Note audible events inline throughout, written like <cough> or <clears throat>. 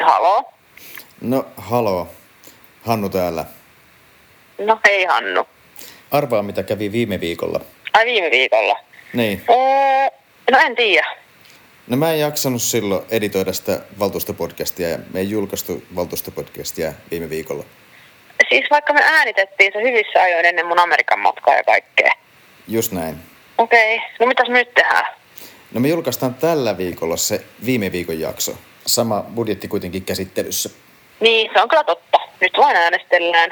Halo? No, haloo. Hannu täällä. No hei Hannu. Arvaa, mitä kävi viime viikolla. Ai viime viikolla? Niin. Öö, no en tiedä. No mä en jaksanut silloin editoida sitä valtuustopodcastia ja me ei julkaistu valtuustopodcastia viime viikolla. Siis vaikka me äänitettiin se hyvissä ajoin ennen mun Amerikan matkaa ja kaikkea. Just näin. Okei, okay. no mitäs nyt tehdään? No me julkaistaan tällä viikolla se viime viikon jakso. Sama budjetti kuitenkin käsittelyssä. Niin, se on kyllä totta. Nyt vain äänestellään.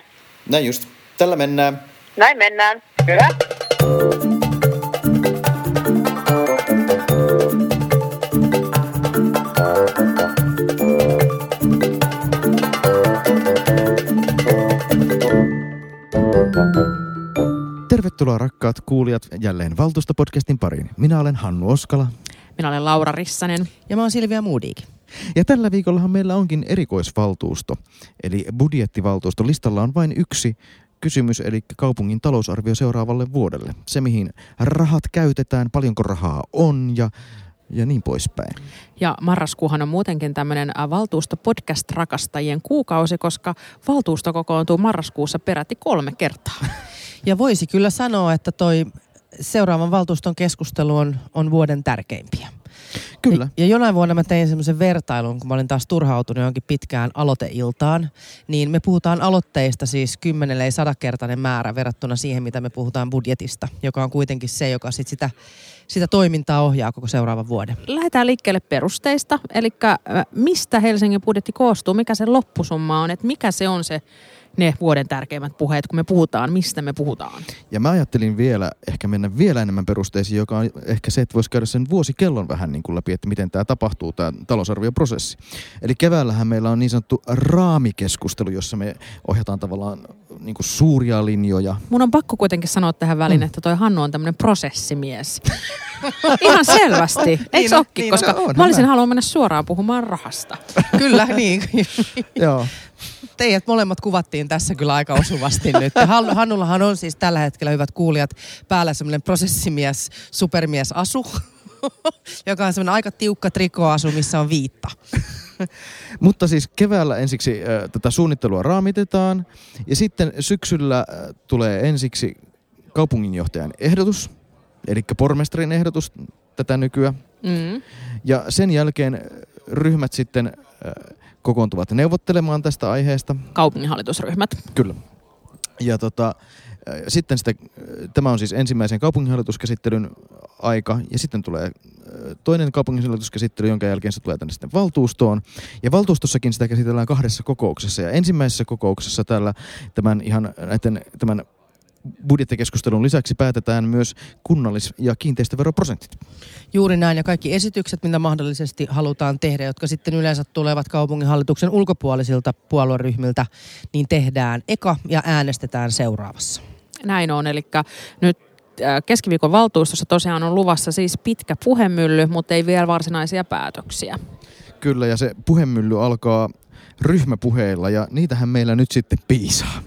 Näin just. Tällä mennään. Näin mennään. Hyvä. Tervetuloa rakkaat kuulijat jälleen Valtuustopodcastin pariin. Minä olen Hannu Oskala. Minä olen Laura Rissanen. Ja mä oon Silvia Moodik. Ja tällä viikollahan meillä onkin erikoisvaltuusto, eli budjettivaltuusto. Listalla on vain yksi kysymys, eli kaupungin talousarvio seuraavalle vuodelle. Se, mihin rahat käytetään, paljonko rahaa on ja, ja niin poispäin. Ja marraskuuhan on muutenkin tämmöinen valtuusto podcast-rakastajien kuukausi, koska valtuusto kokoontuu marraskuussa peräti kolme kertaa. Ja voisi kyllä sanoa, että toi seuraavan valtuuston keskustelu on, on vuoden tärkeimpiä. Kyllä. Ja, ja jonain vuonna mä tein semmoisen vertailun, kun mä olin taas turhautunut johonkin pitkään aloiteiltaan, niin me puhutaan aloitteista siis kymmenelle ei sadakertainen määrä verrattuna siihen, mitä me puhutaan budjetista, joka on kuitenkin se, joka sit sitä, sitä toimintaa ohjaa koko seuraavan vuoden. Lähdetään liikkeelle perusteista, eli mistä Helsingin budjetti koostuu, mikä se loppusumma on, että mikä se on se ne vuoden tärkeimmät puheet, kun me puhutaan, mistä me puhutaan. Ja mä ajattelin vielä, ehkä mennä vielä enemmän perusteisiin, joka on ehkä se, että voisi käydä sen vuosikellon vähän niin kuin läpi, että miten tämä tapahtuu, tämä talousarvioprosessi. Eli keväällähän meillä on niin sanottu raamikeskustelu, jossa me ohjataan tavallaan niin kuin suuria linjoja. Mun on pakko kuitenkin sanoa tähän väliin, mm. että toi Hannu on tämmöinen prosessimies. <laughs> Ihan selvästi, eikö <laughs> niin, olekin? Niin, koska no, mä olisin halunnut mennä suoraan puhumaan rahasta. <laughs> Kyllä, niin. Joo teidät molemmat kuvattiin tässä kyllä aika osuvasti nyt. Hannullahan on siis tällä hetkellä, hyvät kuulijat, päällä semmoinen prosessimies, supermies asu, <laughs> joka on semmoinen aika tiukka trikoasu, missä on viitta. <laughs> Mutta siis keväällä ensiksi äh, tätä suunnittelua raamitetaan ja sitten syksyllä äh, tulee ensiksi kaupunginjohtajan ehdotus, eli pormestarin ehdotus tätä nykyään. Mm. Ja sen jälkeen ryhmät sitten äh, kokoontuvat neuvottelemaan tästä aiheesta. Kaupunginhallitusryhmät. Kyllä. Ja tota, sitten sitä, tämä on siis ensimmäisen kaupunginhallituskäsittelyn aika, ja sitten tulee toinen kaupunginhallituskäsittely, jonka jälkeen se tulee tänne sitten valtuustoon. Ja valtuustossakin sitä käsitellään kahdessa kokouksessa, ja ensimmäisessä kokouksessa tällä, tämän ihan näiden, tämän budjettikeskustelun lisäksi päätetään myös kunnallis- ja kiinteistöveroprosentit. Juuri näin, ja kaikki esitykset, mitä mahdollisesti halutaan tehdä, jotka sitten yleensä tulevat kaupunginhallituksen ulkopuolisilta puolueryhmiltä, niin tehdään eka ja äänestetään seuraavassa. Näin on, eli nyt äh, keskiviikon valtuustossa tosiaan on luvassa siis pitkä puhemylly, mutta ei vielä varsinaisia päätöksiä. Kyllä, ja se puhemylly alkaa ryhmäpuheilla, ja niitähän meillä nyt sitten piisaa.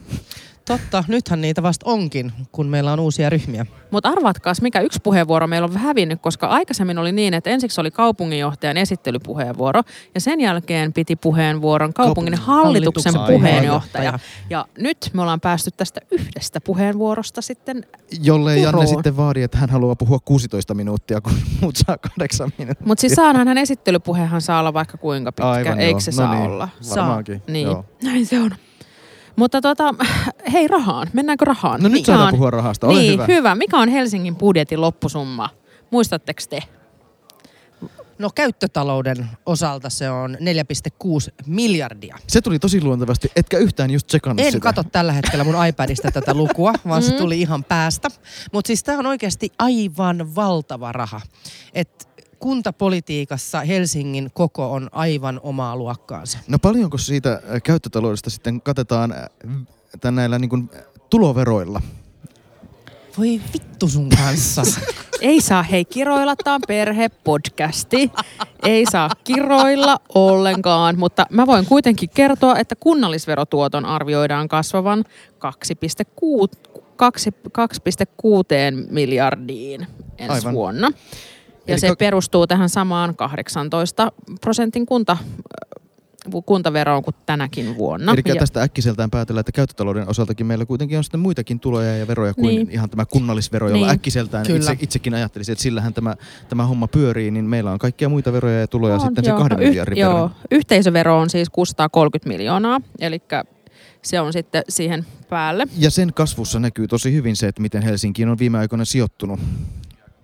Totta, nythän niitä vasta onkin, kun meillä on uusia ryhmiä. Mutta arvatkaas, mikä yksi puheenvuoro meillä on hävinnyt, koska aikaisemmin oli niin, että ensiksi oli kaupunginjohtajan esittelypuheenvuoro ja sen jälkeen piti puheenvuoron kaupungin hallituksen, hallituksen puheenjohtaja. Ja nyt me ollaan päästy tästä yhdestä puheenvuorosta sitten Jolle Janne sitten vaadi, että hän haluaa puhua 16 minuuttia, kun <laughs> muut saa kahdeksan minuuttia. Mutta siis saanhan hän esittelypuheenhan saa olla vaikka kuinka pitkä, Aivan, eikö joo. se no saa niin, olla? Varmaankin, saa. Niin, joo. näin se on. Mutta tota, <laughs> hei rahaan, mennäänkö rahaan? No nyt Mikä saadaan on, puhua rahasta, ole niin, hyvä. hyvä. Mikä on Helsingin budjetin loppusumma? Muistatteko te? No käyttötalouden osalta se on 4,6 miljardia. Se tuli tosi luontevasti, etkä yhtään just tsekannut En sitä. katso tällä hetkellä mun iPadista <laughs> tätä lukua, vaan se tuli ihan päästä. Mutta siis tämä on oikeasti aivan valtava raha. Et kuntapolitiikassa Helsingin koko on aivan omaa luokkaansa. No paljonko siitä käyttötaloudesta sitten katetaan näillä niin kuin tuloveroilla? Voi vittu sun kanssa. <laughs> Ei saa hei kiroilla, tää on perhepodcasti. Ei saa kiroilla ollenkaan, mutta mä voin kuitenkin kertoa, että kunnallisverotuoton arvioidaan kasvavan 2,6 2,6 miljardiin ensi Aivan. vuonna. Ja Eli se ka- perustuu tähän samaan 18 prosentin kunta kuntaveroon kuin tänäkin vuonna. Eli Ja- tästä äkkiseltään päätellään, että käyttötalouden osaltakin meillä kuitenkin on sitten muitakin tuloja ja veroja kuin Niin. ihan tämä kunnallisvero, jolla Niin. äkkiseltään Kyllä. itse, itsekin ajattelisin, että sillähän tämä, tämä homma pyörii, niin meillä on kaikkia muita veroja ja tuloja On, sitten se joo. kahden No, miljardin Joo, verran. yhteisövero on siis 630 miljoonaa, eli se on sitten siihen päälle. Ja sen kasvussa näkyy tosi hyvin se, että miten Helsinkiin on viime aikoina sijoittunut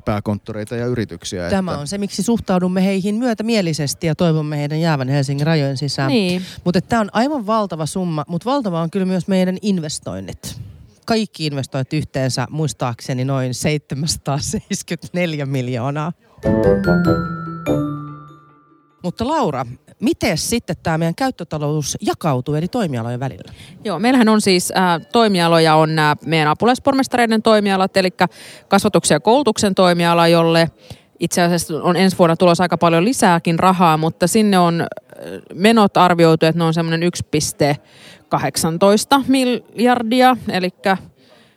pääkonttoreita ja yrityksiä. Tämä että on se, miksi suhtaudumme heihin myötämielisesti ja toivomme heidän jäävän Helsingin rajojen sisään. Niin, Mutta tämä on aivan valtava summa, mutta valtava on kyllä myös meidän investoinnit. Kaikki investoinnit yhteensä muistaakseni noin 774 miljoonaa. Mutta Laura, miten sitten tämä meidän käyttötalous jakautuu eri toimialojen välillä? Joo, meillähän on siis ää, toimialoja, on nämä meidän apulaispormestareiden toimialat, eli kasvatuksen ja koulutuksen toimiala, jolle itse asiassa on ensi vuonna tulossa aika paljon lisääkin rahaa, mutta sinne on ää, menot arvioitu, että ne on semmoinen 1,18 miljardia, eli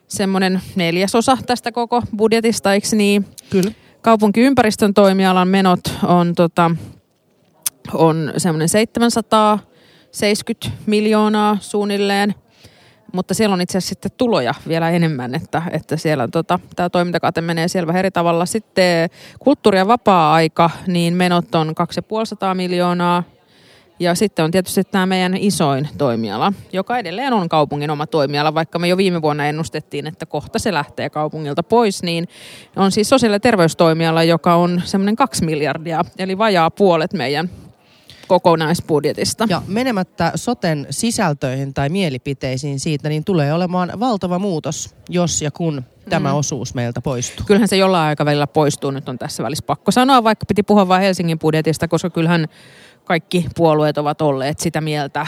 semmoinen neljäsosa tästä koko budjetista, eikö niin? Kyllä. Kaupunkiympäristön toimialan menot on, tota, on semmoinen 770 miljoonaa suunnilleen, mutta siellä on itse asiassa sitten tuloja vielä enemmän, että, että siellä on tota, tämä toimintakate menee siellä vähän eri tavalla. Sitten kulttuuri- ja vapaa-aika, niin menot on 250 miljoonaa. Ja sitten on tietysti tämä meidän isoin toimiala, joka edelleen on kaupungin oma toimiala, vaikka me jo viime vuonna ennustettiin, että kohta se lähtee kaupungilta pois, niin on siis sosiaali- ja terveystoimiala, joka on semmoinen kaksi miljardia, eli vajaa puolet meidän kokonaisbudjetista. Ja menemättä soten sisältöihin tai mielipiteisiin siitä, niin tulee olemaan valtava muutos, jos ja kun tämä Mm. osuus meiltä poistuu. Kyllähän se jollain aikavälillä poistuu, nyt on tässä välissä pakko sanoa, vaikka piti puhua vain Helsingin budjetista, koska kyllähän kaikki puolueet ovat olleet sitä mieltä,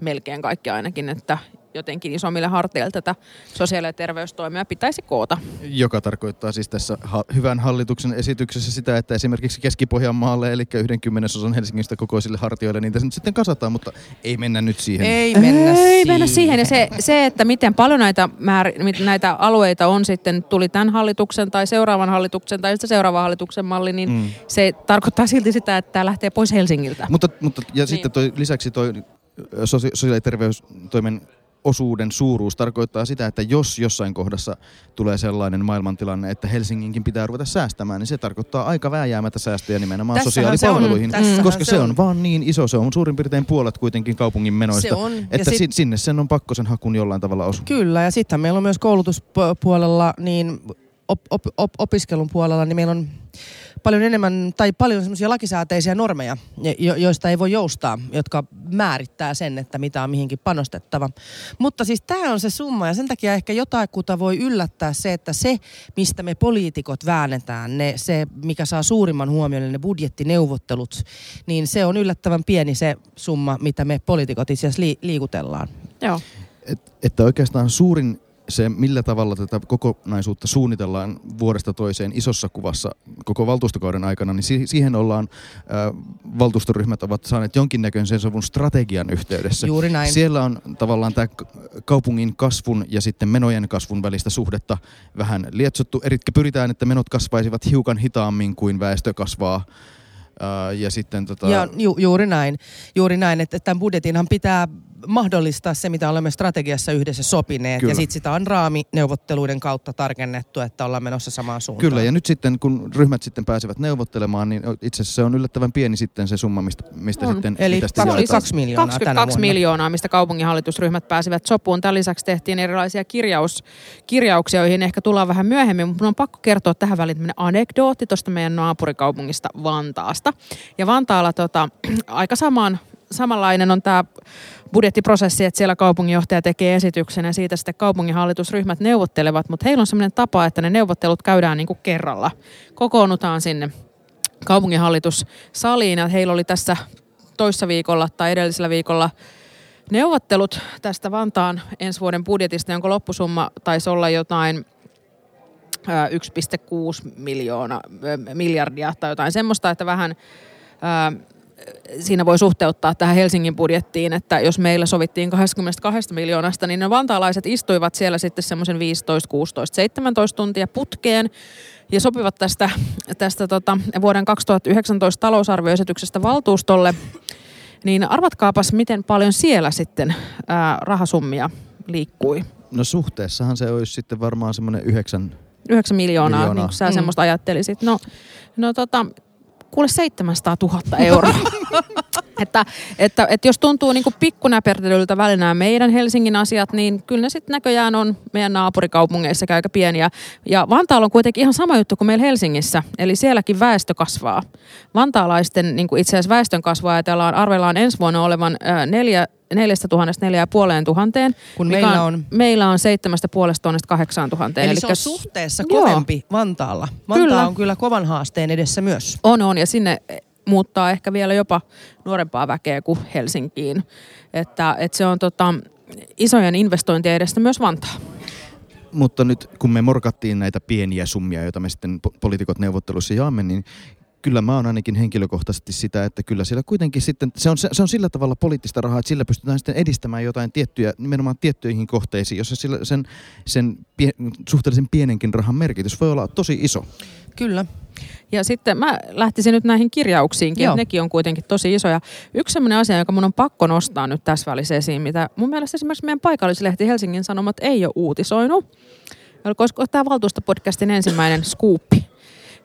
melkein kaikki ainakin, että jotenkin isommille harteille tätä sosiaali- ja terveystoimia pitäisi koota. Joka tarkoittaa siis tässä ha- hyvän hallituksen esityksessä sitä, että esimerkiksi Keski-Pohjanmaalle, eli yhden kymmenesosan Helsingistä kokoisille hartioille, niitä nyt sitten kasataan, mutta ei mennä nyt siihen. Ei mennä Ei siihen. mennä siihen. Ja se, se, että miten paljon näitä, määr, näitä alueita on sitten, tuli tämän hallituksen tai seuraavan hallituksen tai sitten seuraavan hallituksen malli, niin Mm. se tarkoittaa silti sitä, että tämä lähtee pois Helsingiltä. Mutta, mutta ja Niin. sitten toi, lisäksi toi sosiaali- ja terveystoimen osuuden suuruus tarkoittaa sitä, että jos jossain kohdassa tulee sellainen maailmantilanne, että Helsinginkin pitää ruveta säästämään, niin se tarkoittaa aika vääjäämättä säästöjä nimenomaan Tässähän sosiaalipalveluihin, se on, tässähän koska se se on. on vaan niin iso, se on suurin piirtein puolet kuitenkin kaupungin menoista, Se on. Ja että sit, sinne sen on pakko sen hakun jollain tavalla osua. Kyllä, ja sitten meillä on myös koulutuspuolella, niin op, op, op, opiskelun puolella, niin meillä on paljon enemmän, tai paljon semmoisia lakisääteisiä normeja, jo, joista ei voi joustaa, jotka määrittää sen, että mitä on mihinkin panostettava. Mutta siis tämä on se summa, ja sen takia ehkä jotakuta voi yllättää se, että se, mistä me poliitikot väännetään, ne, se, mikä saa suurimman huomioon, ne budjettineuvottelut, niin se on yllättävän pieni se summa, mitä me poliitikot itse asiassa li, liikutellaan. Joo. Et, että oikeastaan suurin se, millä tavalla tätä kokonaisuutta suunnitellaan vuodesta toiseen isossa kuvassa koko valtuustokauden aikana, niin si- siihen ollaan, ä, valtuustoryhmät ovat saaneet jonkinnäköisen sovun strategian yhteydessä. Juuri näin. Siellä on tavallaan tämä kaupungin kasvun ja sitten menojen kasvun välistä suhdetta vähän lietsottu. Eli pyritään, että menot kasvaisivat hiukan hitaammin kuin väestö kasvaa. Ja sitten tota, Ja ju, juuri näin, juuri näin, että tämän budjetinhan pitää mahdollistaa se, mitä olemme strategiassa yhdessä sopineet. Kyllä. Ja sitten sitä on raamineuvotteluiden kautta tarkennettu, että ollaan menossa samaan suuntaan. Kyllä, ja nyt sitten kun ryhmät sitten pääsevät neuvottelemaan, niin itse asiassa se on yllättävän pieni sitten se summa, mistä, mistä On. sitten... Eli jaetaan. 22 miljoonaa tänä 22 vuonna. miljoonaa, mistä kaupunginhallitusryhmät pääsivät sopuun. Tämän lisäksi tehtiin erilaisia kirjaus, kirjauksia, joihin ehkä tullaan vähän myöhemmin, mutta on pakko kertoa tähän väliin tämmöinen anekdootti tuosta meidän naapurikaupungista Vantaasta. Ja Vantaalla tota, <clears throat> aika samaan, samanlainen on tämä budjettiprosessi, että siellä kaupunginjohtaja tekee esityksen ja siitä sitten kaupunginhallitusryhmät neuvottelevat, mutta heillä on sellainen tapa, että ne neuvottelut käydään niin kuin kerralla. Kokoonnutaan sinne kaupunginhallitussaliin ja heillä oli tässä toissa viikolla tai edellisellä viikolla neuvottelut tästä Vantaan ensi vuoden budjetista, jonka loppusumma taisi olla jotain ää, 1,6 miljoona, miljardia tai jotain semmoista, että vähän siinä voi suhteuttaa tähän Helsingin budjettiin, että jos meillä sovittiin 22 miljoonasta, niin ne vantaalaiset istuivat siellä sitten semmoisen 15, 16, 17 tuntia putkeen ja sopivat tästä, tästä tota, vuoden 2019 talousarvioesityksestä valtuustolle Niin arvatkaapas, miten paljon siellä sitten ää, rahasummia liikkui. No suhteessahan se olisi sitten varmaan semmoinen yhdeksän 9 miljoonaa, Miljoonaa. niin kuin sä Mm. semmoista ajattelisit. No, no tota, kuule 700 000 euroa. <laughs> että, että, että jos tuntuu niin pikkunäpertelyltä välinää meidän Helsingin asiat, niin kyllä ne sitten näköjään on meidän naapurikaupungeissa aika pieniä. Ja Vantaalla on kuitenkin ihan sama juttu kuin meillä Helsingissä, eli sielläkin väestö kasvaa. Vantaalaisten niin itse asiassa väestön kasvua ajatellaan, arvellaan ensi vuonna olevan ää, neljä, neljästä tuhannesta neljään puoleen tuhanteen. Kun mikä meillä on- Meillä on seitsemästä puolesta tuhannesta kahdeksaan tuhanteen. Eli se on suhteessa Joo. kovempi Vantaalla. Vantaa Kyllä. on kyllä kovan haasteen edessä myös. On, on. Ja sinne muuttaa ehkä vielä jopa nuorempaa väkeä kuin Helsinkiin. Että, että se on tota, isojen investointien edestä myös Vantaa. Mutta nyt kun me morkattiin näitä pieniä summia, joita me sitten po- poliitikot neuvottelussa jaamme, niin kyllä mä oon ainakin henkilökohtaisesti sitä, että kyllä siellä kuitenkin sitten, se on, se, se on sillä tavalla poliittista rahaa, että sillä pystytään sitten edistämään jotain tiettyjä, nimenomaan tiettyihin kohteisiin, jossa sillä, sen, sen pie, suhteellisen pienenkin rahan merkitys voi olla tosi iso. Kyllä. Ja sitten mä lähtisin nyt näihin kirjauksiinkin, Joo. että nekin on kuitenkin tosi isoja. Yksi sellainen asia, joka mun on pakko nostaa nyt tässä välissä esiin, mitä mun mielestä esimerkiksi meidän paikallislehti Helsingin Sanomat ei ole uutisoinut, koska tämä valtuustopodcastin ensimmäinen skuuppi,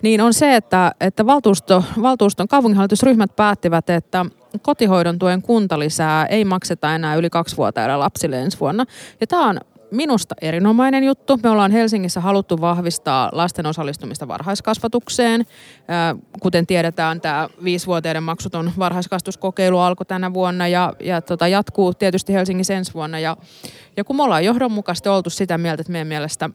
niin on se, että, että valtuusto, valtuuston kaupunginhallitusryhmät päättivät, että kotihoidon tuen kuntalisää ei makseta enää yli kaksivuotiaille lapsille ensi vuonna. Ja tämä on minusta erinomainen juttu. Me ollaan Helsingissä haluttu vahvistaa lasten osallistumista varhaiskasvatukseen. Kuten tiedetään, tämä viisivuotiaiden maksuton varhaiskasvatuskokeilu alkoi tänä vuonna ja, ja tota, jatkuu tietysti Helsingissä ensi vuonna. Ja, ja kun me ollaan johdonmukaisesti oltu sitä mieltä, että meidän mielestä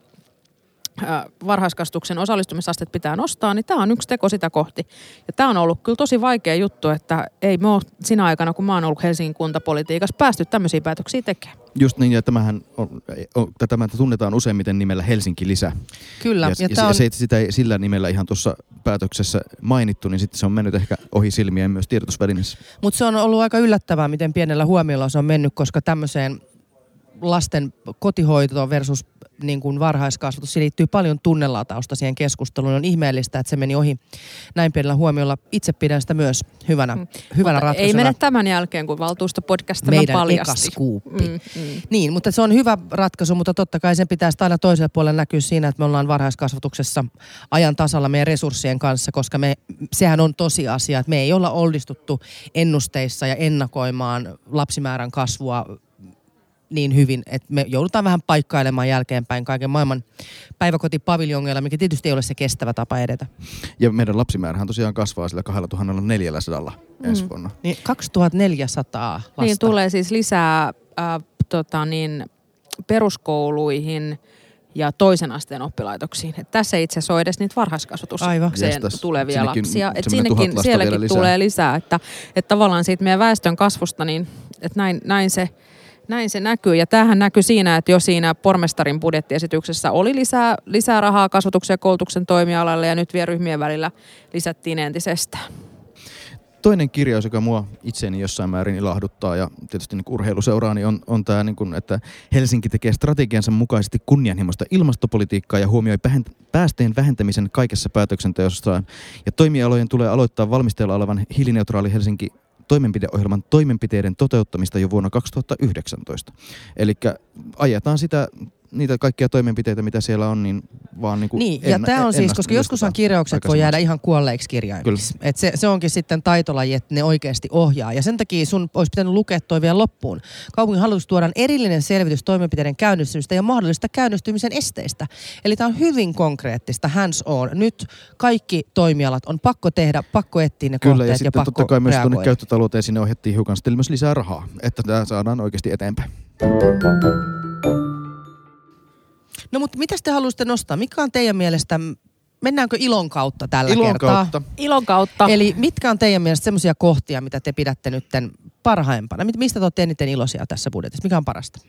varhaiskasvatuksen osallistumisasteet pitää nostaa, niin tämä on yksi teko sitä kohti. Ja tämä on ollut kyllä tosi vaikea juttu, että ei me ole sinä aikana, kun mä oon ollut Helsingin kuntapolitiikassa, päästy tämmöisiä päätöksiä tekemään. Just niin, ja tämähän on, on, tätä tunnetaan useimmiten nimellä Helsinki-lisä. Kyllä. Ja, Ja, ja, on, se, että sitä ei sillä nimellä ihan tuossa päätöksessä mainittu, niin sitten se on mennyt ehkä ohi silmien myös tiedotusvälineessä. Mutta se on ollut aika yllättävää, miten pienellä huomiolla se on mennyt, koska tämmöiseen lasten kotihoito versus niin kuin varhaiskasvatus, siihen liittyy paljon tunnelatausta siihen keskusteluun. On ihmeellistä, että se meni ohi näin pienellä huomiolla. Itse pidän sitä myös hyvänä, hyvänä Mm. Mutta ratkaisuna. ei mene tämän jälkeen, kun valtuustopodcast tämän meidän paljasti. skuuppi. Mm, mm. Niin, mutta se on hyvä ratkaisu, mutta totta kai sen pitäisi aina toisella puolella näkyä siinä, että me ollaan varhaiskasvatuksessa ajan tasalla meidän resurssien kanssa, koska me, sehän on tosiasia, että me ei olla onnistuttu ennusteissa ja ennakoimaan lapsimäärän kasvua niin hyvin, että me joudutaan vähän paikkailemaan jälkeenpäin kaiken maailman päiväkotipaviljongeilla, mikä tietysti ei ole se kestävä tapa edetä. Ja meidän lapsimäärähän tosiaan kasvaa sillä 2400 mm. ensi vuonna. Niin 2400 lasta. Niin tulee siis lisää äh, tota niin, peruskouluihin ja toisen asteen oppilaitoksiin. Et tässä ei itse asiassa ole edes niitä Aivan. varhaiskasvatukseen Jestas. tulevia Sinnekin lapsia. Et lasta sielläkin lisää. tulee lisää. Että, että tavallaan siitä meidän väestön kasvusta, niin että näin, näin se näin se näkyy. Ja tämähän näkyy siinä, että jo siinä pormestarin budjettiesityksessä oli lisää, lisää rahaa kasvatuksen ja koulutuksen toimialalle ja nyt vielä ryhmien välillä lisättiin entisestään. Toinen kirjaus, joka mua itseäni jossain määrin ilahduttaa ja tietysti niin urheiluseuraa, niin on, on tämä, niin kuin, että Helsinki tekee strategiansa mukaisesti kunnianhimoista ilmastopolitiikkaa ja huomioi päästeen vähentämisen kaikessa päätöksenteossaan. Ja toimialojen tulee aloittaa valmisteilla olevan hiilineutraali Helsinki toimenpideohjelman toimenpiteiden toteuttamista jo vuonna 2019. Eli ajetaan sitä, niitä kaikkia toimenpiteitä, mitä siellä on, niin vaan niin kuin Niin, ja enna- tämä on siis, koska joskushan kirjaukset voi jäädä ihan kuolleiksi kirjaimiksi. Et se, se onkin sitten taitolaji, että ne oikeasti ohjaa. Ja sen takia sun olisi pitänyt lukea toi vielä loppuun. Kaupungin hallitus tuodaan erillinen selvitys toimenpiteiden käynnistymisestä ja mahdollisista käynnistymisen esteistä. Eli tämä on hyvin konkreettista, hands on. Nyt kaikki toimialat on pakko tehdä, pakko etsiä ne Kyllä, ja kohteet ja, sitten pakko totta kai myös tuonne käyttötalouteen sinne ohjattiin hiukan sitten myös lisää rahaa, että tämä saadaan oikeasti eteenpäin. No mutta mitä te haluaisitte nostaa? Mikä on teidän mielestä, mennäänkö ilon kautta tällä Ilon kertaa? kautta. Ilon kautta. Eli mitkä on teidän mielestä semmoisia kohtia, mitä te pidätte nytten parhaimpana? Mistä te olette eniten iloisia tässä budjetissa? Mikä on parasta?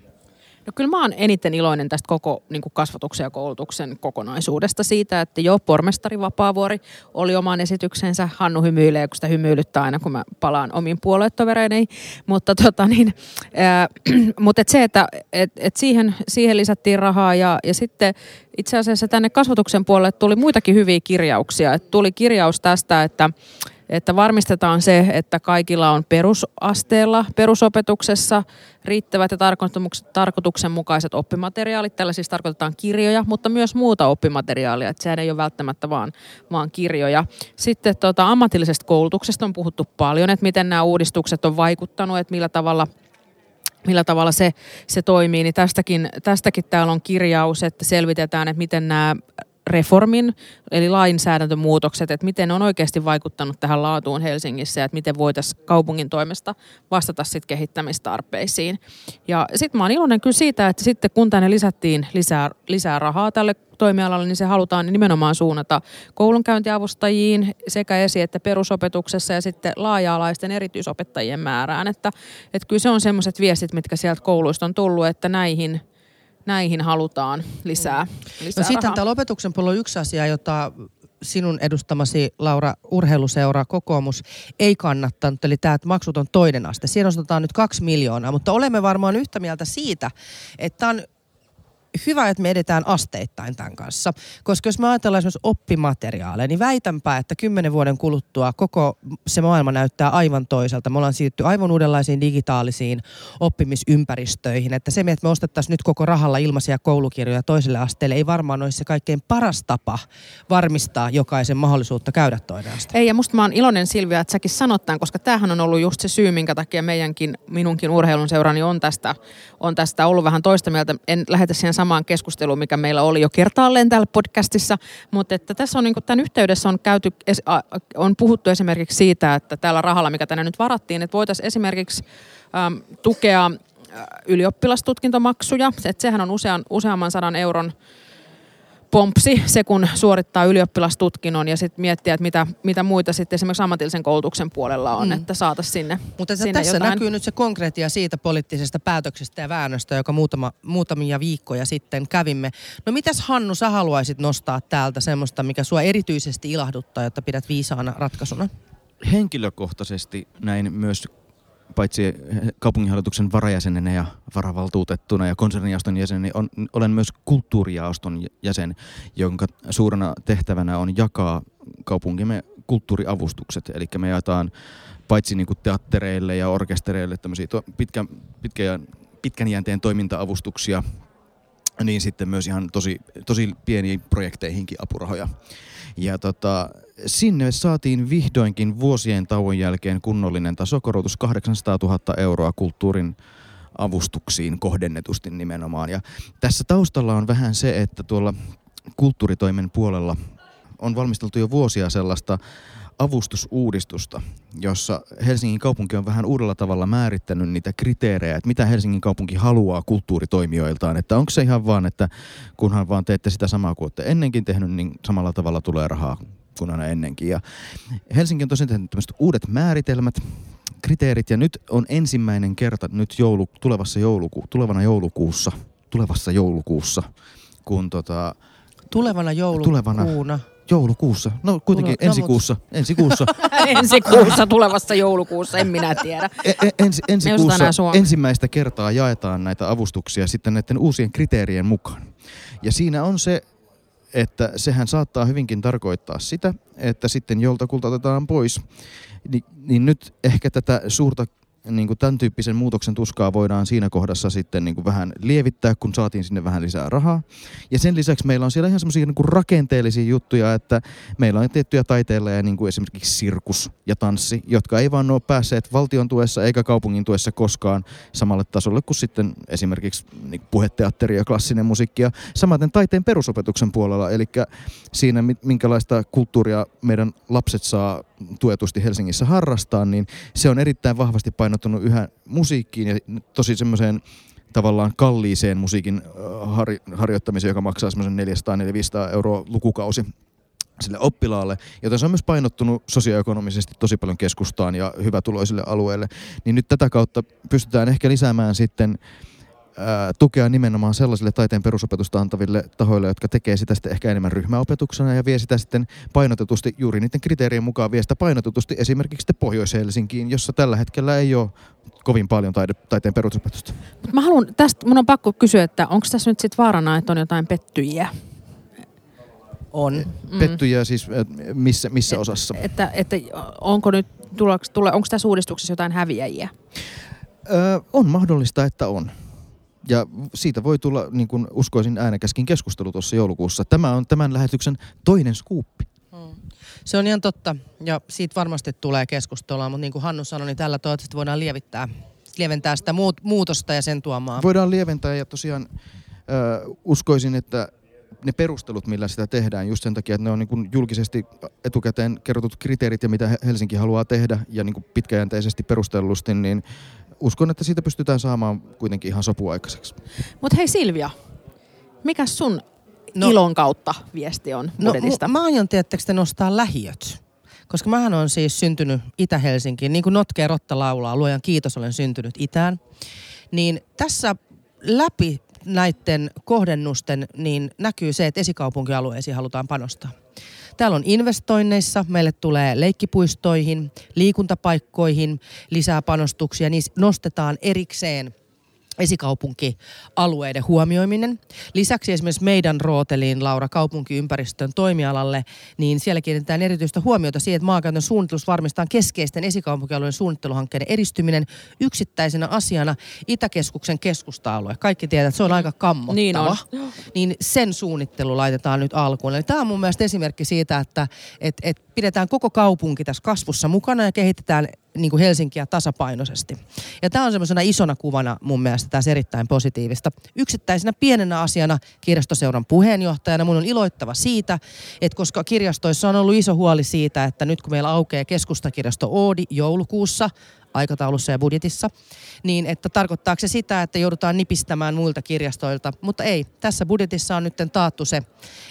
No kyllä mä oon eniten iloinen tästä koko niin kasvatuksen ja koulutuksen kokonaisuudesta siitä, että jo pormestari Vapaavuori oli oman esityksensä. Hannu hymyilee, kun sitä hymyilyttää aina, kun mä palaan omiin puoluetovereideni. Mutta tota niin, <clears throat> ää, mutta et se, että et, et siihen, siihen lisättiin rahaa ja, ja sitten itse asiassa tänne kasvatuksen puolelle tuli muitakin hyviä kirjauksia. Et tuli kirjaus tästä, että että varmistetaan se, että kaikilla on perusasteella, perusopetuksessa riittävät ja tarkoituksenmukaiset oppimateriaalit. Tällä siis tarkoitetaan kirjoja, mutta myös muuta oppimateriaalia, että sehän ei ole välttämättä vaan, vaan kirjoja. Sitten tota, ammatillisesta koulutuksesta on puhuttu paljon, että miten nämä uudistukset on vaikuttanut, että millä tavalla millä tavalla se, se toimii, niin tästäkin, tästäkin täällä on kirjaus, että selvitetään, että miten nämä reformin, eli lainsäädäntömuutokset, että miten on oikeasti vaikuttanut tähän laatuun Helsingissä ja että miten voitaisiin kaupungin toimesta vastata sitten kehittämistarpeisiin. Ja sitten mä oon iloinen kyllä siitä, että sitten kun tänne lisättiin lisää, lisää rahaa tälle toimialalle, niin se halutaan nimenomaan suunnata koulunkäyntiavustajiin sekä esi- että perusopetuksessa ja sitten laaja-alaisten erityisopettajien määrään. Että, että kyllä se on semmoiset viestit, mitkä sieltä kouluista on tullut, että näihin – näihin halutaan lisää, lisää no sitten täällä opetuksen puolella on yksi asia, jota sinun edustamasi Laura urheiluseura kokoomus ei kannattanut, eli tämä maksut on toinen aste. Siinä ostetaan nyt kaksi miljoonaa, mutta olemme varmaan yhtä mieltä siitä, että on hyvä, että me edetään asteittain tämän kanssa. Koska jos me ajatellaan esimerkiksi oppimateriaaleja, niin väitänpä, että kymmenen vuoden kuluttua koko se maailma näyttää aivan toiselta. Me ollaan siirtynyt aivan uudenlaisiin digitaalisiin oppimisympäristöihin. Että se, että me ostettaisiin nyt koko rahalla ilmaisia koulukirjoja toiselle asteelle, ei varmaan olisi se kaikkein paras tapa varmistaa jokaisen mahdollisuutta käydä toinen aste. Ei, ja musta mä oon iloinen Silvia, että säkin sanot tämän, koska tämähän on ollut just se syy, minkä takia meidänkin, minunkin urheilun seurani on tästä, on tästä ollut vähän toista mieltä. En lähetä siihen samaan keskusteluun, mikä meillä oli jo kertaalleen täällä podcastissa, mutta että tässä on niin kuin, tämän yhteydessä on, käyty, on puhuttu esimerkiksi siitä, että tällä rahalla, mikä tänne nyt varattiin, että voitaisiin esimerkiksi äm, tukea ylioppilastutkintomaksuja, että sehän on usean, useamman sadan euron pompsi se, kun suorittaa ylioppilastutkinnon ja sitten miettiä, että mitä, mitä muita sitten esimerkiksi ammatillisen koulutuksen puolella on, mm. että saataisiin sinne Mutta sinne tässä jotain. näkyy nyt se konkreettia siitä poliittisesta päätöksestä ja väännöstä, joka muutama, muutamia viikkoja sitten kävimme. No mitäs Hannu, sä haluaisit nostaa täältä semmoista, mikä sua erityisesti ilahduttaa, jotta pidät viisaana ratkaisuna? Henkilökohtaisesti näin myös paitsi kaupunginhallituksen varajäsenenä ja varavaltuutettuna ja konsernijaoston jäsen, niin on, olen myös kulttuurijaoston jäsen, jonka suurena tehtävänä on jakaa kaupunkimme kulttuuriavustukset. Eli me jaetaan paitsi niin teattereille ja orkestereille tämmöisiä to, pitkän, pitkän, pitkän jänteen toimintaavustuksia, niin sitten myös ihan tosi, tosi pieniin projekteihinkin apurahoja. Ja tota, sinne saatiin vihdoinkin vuosien tauon jälkeen kunnollinen tasokorotus 800 000 euroa kulttuurin avustuksiin kohdennetusti nimenomaan. Ja tässä taustalla on vähän se, että tuolla kulttuuritoimen puolella on valmisteltu jo vuosia sellaista avustusuudistusta, jossa Helsingin kaupunki on vähän uudella tavalla määrittänyt niitä kriteerejä, että mitä Helsingin kaupunki haluaa kulttuuritoimijoiltaan. Että onko se ihan vaan, että kunhan vaan teette sitä samaa kuin olette ennenkin tehnyt, niin samalla tavalla tulee rahaa kuin aina ennenkin. Ja Helsinki on tosiaan tehnyt tämmöiset uudet määritelmät, kriteerit ja nyt on ensimmäinen kerta nyt joulu, tulevassa jouluku, tulevana joulukuussa, tulevassa joulukuussa, kun tota, Tulevana joulukuuna. Tulevana, Joulukuussa. No kuitenkin Tule, ensi no, kuussa. Ensi kuussa. <laughs> ensi kuussa tulevassa joulukuussa, en minä tiedä. E, e, ensi, ensi kuussa ensimmäistä kertaa jaetaan näitä avustuksia sitten näiden uusien kriteerien mukaan. Ja siinä on se, että sehän saattaa hyvinkin tarkoittaa sitä, että sitten joltakulta otetaan pois. Ni, niin nyt ehkä tätä suurta niin kuin tämän tyyppisen muutoksen tuskaa voidaan siinä kohdassa sitten niin kuin vähän lievittää, kun saatiin sinne vähän lisää rahaa. Ja sen lisäksi meillä on siellä ihan semmoisia niin rakenteellisia juttuja, että meillä on tiettyjä taiteilijoita, niin kuin esimerkiksi sirkus ja tanssi, jotka ei vaan ole päässeet valtion tuessa eikä kaupungin tuessa koskaan samalle tasolle kuin sitten esimerkiksi niin puheteatteri ja klassinen musiikki. Ja samaten taiteen perusopetuksen puolella, eli siinä minkälaista kulttuuria meidän lapset saa tuetusti Helsingissä harrastaa, niin se on erittäin vahvasti painottunut yhä musiikkiin ja tosi semmoiseen tavallaan kalliiseen musiikin har- harjoittamiseen, joka maksaa semmoisen 400-400 euroa lukukausi sille oppilaalle, joten se on myös painottunut sosioekonomisesti tosi paljon keskustaan ja hyvätuloisille alueille, niin nyt tätä kautta pystytään ehkä lisäämään sitten tukea nimenomaan sellaisille taiteen perusopetusta antaville tahoille, jotka tekee sitä sitten ehkä enemmän ryhmäopetuksena ja vie sitä sitten painotetusti juuri niiden kriteerien mukaan vie sitä painotetusti esimerkiksi sitten Pohjois-Helsinkiin, jossa tällä hetkellä ei ole kovin paljon taide, taiteen perusopetusta. Mut mä haluan, tästä mun on pakko kysyä, että onko tässä nyt sitten vaarana, että on jotain pettyjiä? On. Pettyjä siis äh, missä, missä osassa? Että, että onko nyt, tule, onko tässä uudistuksessa jotain häviäjiä? Ö, on mahdollista, että on. Ja siitä voi tulla, niin kuin uskoisin, äänekäskin keskustelu tuossa joulukuussa. Tämä on tämän lähetyksen toinen skuuppi. Se on ihan totta ja siitä varmasti tulee keskustelua, mutta niin kuin Hannu sanoi, niin tällä toivottavasti voidaan lievittää, lieventää sitä muut, muutosta ja sen tuomaa. Voidaan lieventää ja tosiaan ö, uskoisin, että ne perustelut, millä sitä tehdään, just sen takia, että ne on niin kuin julkisesti etukäteen kerrotut kriteerit ja mitä He- Helsinki haluaa tehdä ja niin kuin pitkäjänteisesti perustellusti, niin uskon, että siitä pystytään saamaan kuitenkin ihan sopuaikaiseksi. Mutta hei Silvia, mikä sun no, No- ilon kautta viesti on No, budjetista? mu- mä aion, tiettäkö te nostaa lähiöt. Koska mähän on siis syntynyt Itä-Helsinkiin, niin kuin Notkea Rotta laulaa, luojan kiitos olen syntynyt Itään. Niin tässä läpi näiden kohdennusten niin näkyy se, että esikaupunkialueisiin halutaan panostaa. Täällä on investoinneissa, meille tulee leikkipuistoihin, liikuntapaikkoihin lisää panostuksia, niin nostetaan erikseen esikaupunkialueiden huomioiminen. Lisäksi esimerkiksi meidän rooteliin Laura kaupunkiympäristön toimialalle, niin siellä kiinnitetään erityistä huomiota siihen, että maankäytön suunnittelussa varmistetaan keskeisten esikaupunkialueiden suunnitteluhankkeiden edistyminen yksittäisenä asiana Itäkeskuksen keskusta-alue. Kaikki tietävät, että se on aika kammottava. Niin on. Niin sen suunnittelu laitetaan nyt alkuun. Eli tämä on mun mielestä esimerkki siitä, että et, et pidetään koko kaupunki tässä kasvussa mukana ja kehitetään niin kuin Helsinkiä tasapainoisesti. Ja tämä on semmoisena isona kuvana mun mielestä tässä erittäin positiivista. Yksittäisenä pienenä asiana kirjastoseuran puheenjohtajana mun on iloittava siitä, että koska kirjastoissa on ollut iso huoli siitä, että nyt kun meillä aukeaa keskustakirjasto Oodi joulukuussa, aikataulussa ja budjetissa, niin että tarkoittaako se sitä, että joudutaan nipistämään muilta kirjastoilta. Mutta ei, tässä budjetissa on nyt taattu se,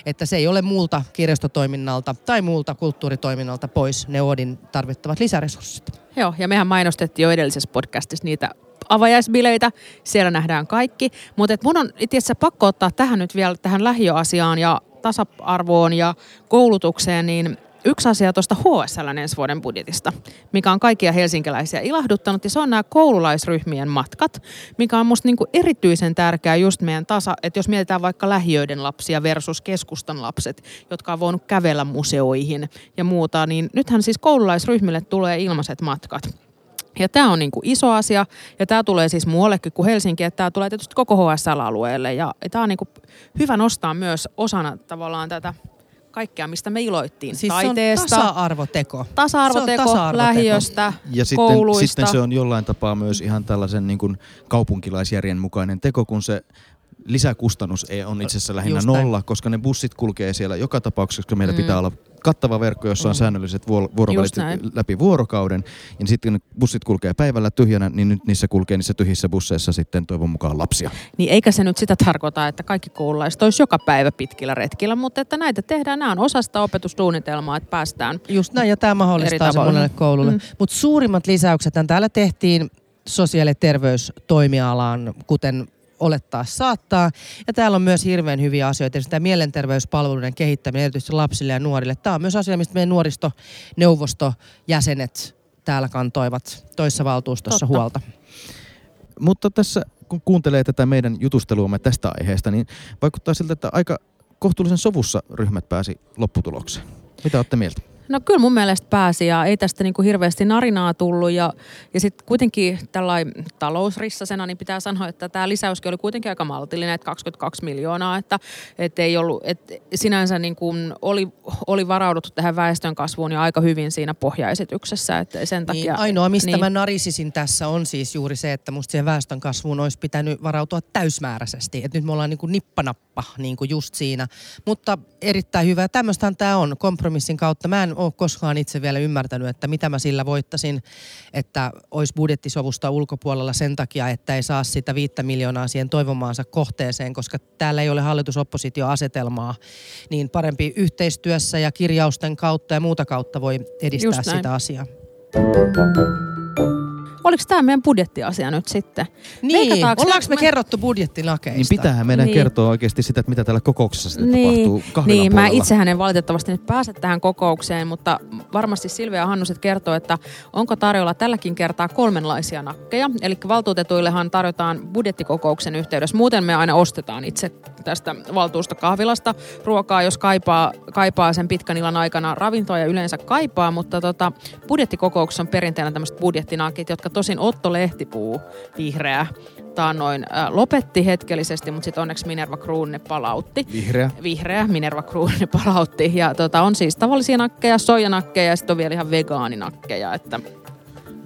että se ei ole muulta kirjastotoiminnalta tai muulta kulttuuritoiminnalta pois ne Oodin tarvittavat lisäresurssit. Joo, ja mehän mainostettiin jo edellisessä podcastissa niitä avajaisbileitä. Siellä nähdään kaikki. Mutta mun on itse asiassa pakko ottaa tähän nyt vielä tähän lähiöasiaan ja tasa-arvoon ja koulutukseen, niin yksi asia tuosta HSL ensi vuoden budjetista, mikä on kaikkia helsinkiläisiä ilahduttanut, ja se on nämä koululaisryhmien matkat, mikä on musta niinku erityisen tärkeää just meidän tasa, että jos mietitään vaikka lähiöiden lapsia versus keskustan lapset, jotka on voinut kävellä museoihin ja muuta, niin nythän siis koululaisryhmille tulee ilmaiset matkat. Ja tämä on niinku iso asia, ja tämä tulee siis muuallekin kuin Helsinki, että tämä tulee tietysti koko HSL-alueelle, ja tämä on niinku hyvä nostaa myös osana tavallaan tätä kaikkea, mistä me iloittiin. Siis Taiteesta, se on tasa-arvoteko. tasa-arvoteko, se on tasa-arvoteko. lähiöstä, Ja sitten, kouluista. sitten se on jollain tapaa myös ihan tällaisen niin kuin kaupunkilaisjärjen mukainen teko, kun se lisäkustannus ei on itse asiassa lähinnä Just näin. nolla, koska ne bussit kulkee siellä joka tapauksessa, koska meillä mm. pitää olla kattava verkko, jossa on Mm. säännölliset vuor- vuorovälit läpi vuorokauden. Ja sitten bussit kulkee päivällä tyhjänä, niin nyt niissä kulkee niissä tyhjissä busseissa sitten toivon mukaan lapsia. Niin eikä se nyt sitä tarkoita, että kaikki koululaiset olisi joka päivä pitkillä retkillä, mutta että näitä tehdään, nämä on osa sitä opetussuunnitelmaa, että päästään. Just näin, ja tämä mahdollistaa se monelle koululle. Mm. Mutta suurimmat lisäykset täällä tehtiin sosiaali- ja terveystoimialaan, kuten olettaa saattaa. Ja täällä on myös hirveän hyviä asioita. Esimerkiksi tämä mielenterveyspalveluiden kehittäminen erityisesti lapsille ja nuorille. Tämä on myös asia, mistä meidän nuoristoneuvostojäsenet täällä kantoivat toissa valtuustossa Totta. huolta. Mutta tässä kun kuuntelee tätä meidän jutusteluamme tästä aiheesta, niin vaikuttaa siltä, että aika kohtuullisen sovussa ryhmät pääsi lopputulokseen. Mitä olette mieltä? No kyllä mun mielestä pääsi ja ei tästä niinku hirveästi narinaa tullut ja, ja sitten kuitenkin tällainen talousrissasena niin pitää sanoa, että tämä lisäyskin oli kuitenkin aika maltillinen, että 22 miljoonaa, että et ei ollut, et sinänsä niin kuin oli, oli varauduttu tähän väestön kasvuun ja aika hyvin siinä pohjaesityksessä, että sen takia... Niin, ainoa, mistä niin. mä narisisin tässä on siis juuri se, että musta siihen väestön kasvuun olisi pitänyt varautua täysmääräisesti. Et nyt me ollaan niin kuin nippanappa niin kuin just siinä. Mutta erittäin hyvä. Tämmöistähän tämä on kompromissin kautta. Mä en ole koskaan itse vielä ymmärtänyt, että mitä mä sillä voittasin, että olisi budjettisovusta ulkopuolella sen takia, että ei saa sitä viittä miljoonaa siihen toivomaansa kohteeseen, koska täällä ei ole hallitus-oppositio-asetelmaa. Niin parempi yhteistyössä ja kirjausten kautta ja muuta kautta voi edistää sitä asiaa. Oliko tämä meidän budjettiasia nyt sitten? Niin, ollaanko me me- kerrottu budjettinakeista? Niin pitäähän meidän Niin. kertoa oikeasti sitä, että mitä täällä kokouksessa sitten tapahtuu kahvilan niin mä puolella. itsehän en valitettavasti nyt pääse tähän kokoukseen, mutta varmasti Silvia ja Hannuset kertoo, että onko tarjolla tälläkin kertaa kolmenlaisia nakkeja. Eli valtuutetuillehan tarjotaan budjettikokouksen yhteydessä. Muuten me aina ostetaan itse tästä valtuustokahvilasta ruokaa, jos kaipaa, kaipaa sen pitkän illan aikana ravintoa ja yleensä kaipaa, mutta tota, budjettikokouksessa on perinteenä tämmöiset budjettinakit, jotka tosin Otto Lehtipuu, vihreä, taannoin äh, lopetti hetkellisesti, mutta sitten onneksi Minerva Kruun ne palautti Vihreä. vihreä Minerva Kruun ne palautti. Ja tota, on siis tavallisia nakkeja, soijanakkeja ja sitten on vielä ihan vegaaninakkeja. Että,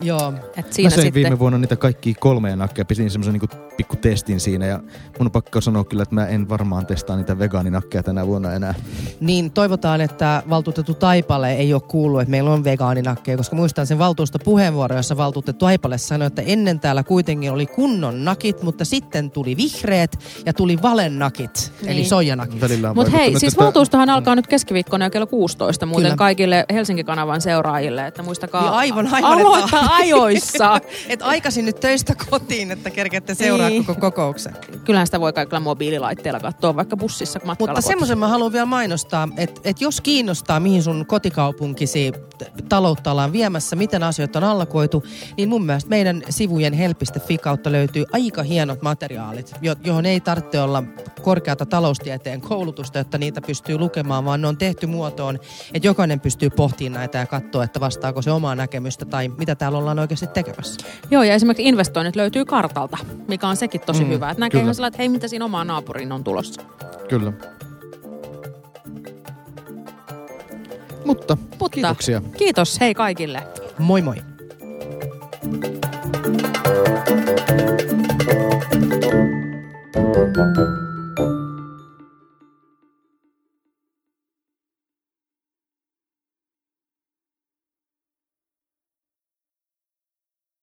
Joo. että Mä siinä söin sitten... viime vuonna niitä kaikkia kolmea nakkeja, pistin semmoisen niinku pikku testin siinä ja mun on pakko sanoa kyllä, että mä en varmaan testaa niitä vegaaninakkeja tänä vuonna enää. Niin toivotaan, että valtuutettu Taipale ei ole kuullut, että meillä on vegaaninakkeja, koska muistan sen valtuustopuheenvuoro, jossa valtuutettu Taipale sanoi, että ennen täällä kuitenkin oli kunnon nakit, mutta sitten tuli vihreät ja tuli valennakit, niin. eli soijanakit. Mutta hei, siis että- valtuustohan alkaa nyt keskiviikkona jo kello 16 muuten Kyllä. kaikille Helsinki-kanavan seuraajille, että muistakaa Niin aivan, aivan, aloittaa ajoissa. <laughs> Et aikaisin nyt töistä kotiin, että kerkette seuraa Niin. koko kokouksen. Kyllähän sitä voi kaikilla mobiililaitteilla katsoa vaikka bussissa matkalla. Mutta semmoisen mä haluan vielä mainostaa, että et jos kiinnostaa, mihin sun kotikaupunkisi taloutta ollaan viemässä, miten asiat on allakoitu, niin mun mielestä meidän sivujen help.fi kautta löytyy aika hienot materiaalit, jo- johon ei tarvitse olla korkeata taloustieteen koulutusta, jotta niitä pystyy lukemaan, vaan ne on tehty muotoon, että jokainen pystyy pohtimaan näitä ja katsoa, että vastaako se omaa näkemystä tai mitä täällä ollaan oikeasti tekemässä. Joo, ja esimerkiksi investoinnit löytyy kartalta, mikä on sekin tosi Mm, hyvä. Että näkee ihan sellainen, että hei, mitä siinä omaa naapuriin on tulossa. Kyllä. Mutta, Mutta kiitoksia. Kiitos, hei kaikille. Moi moi! Thank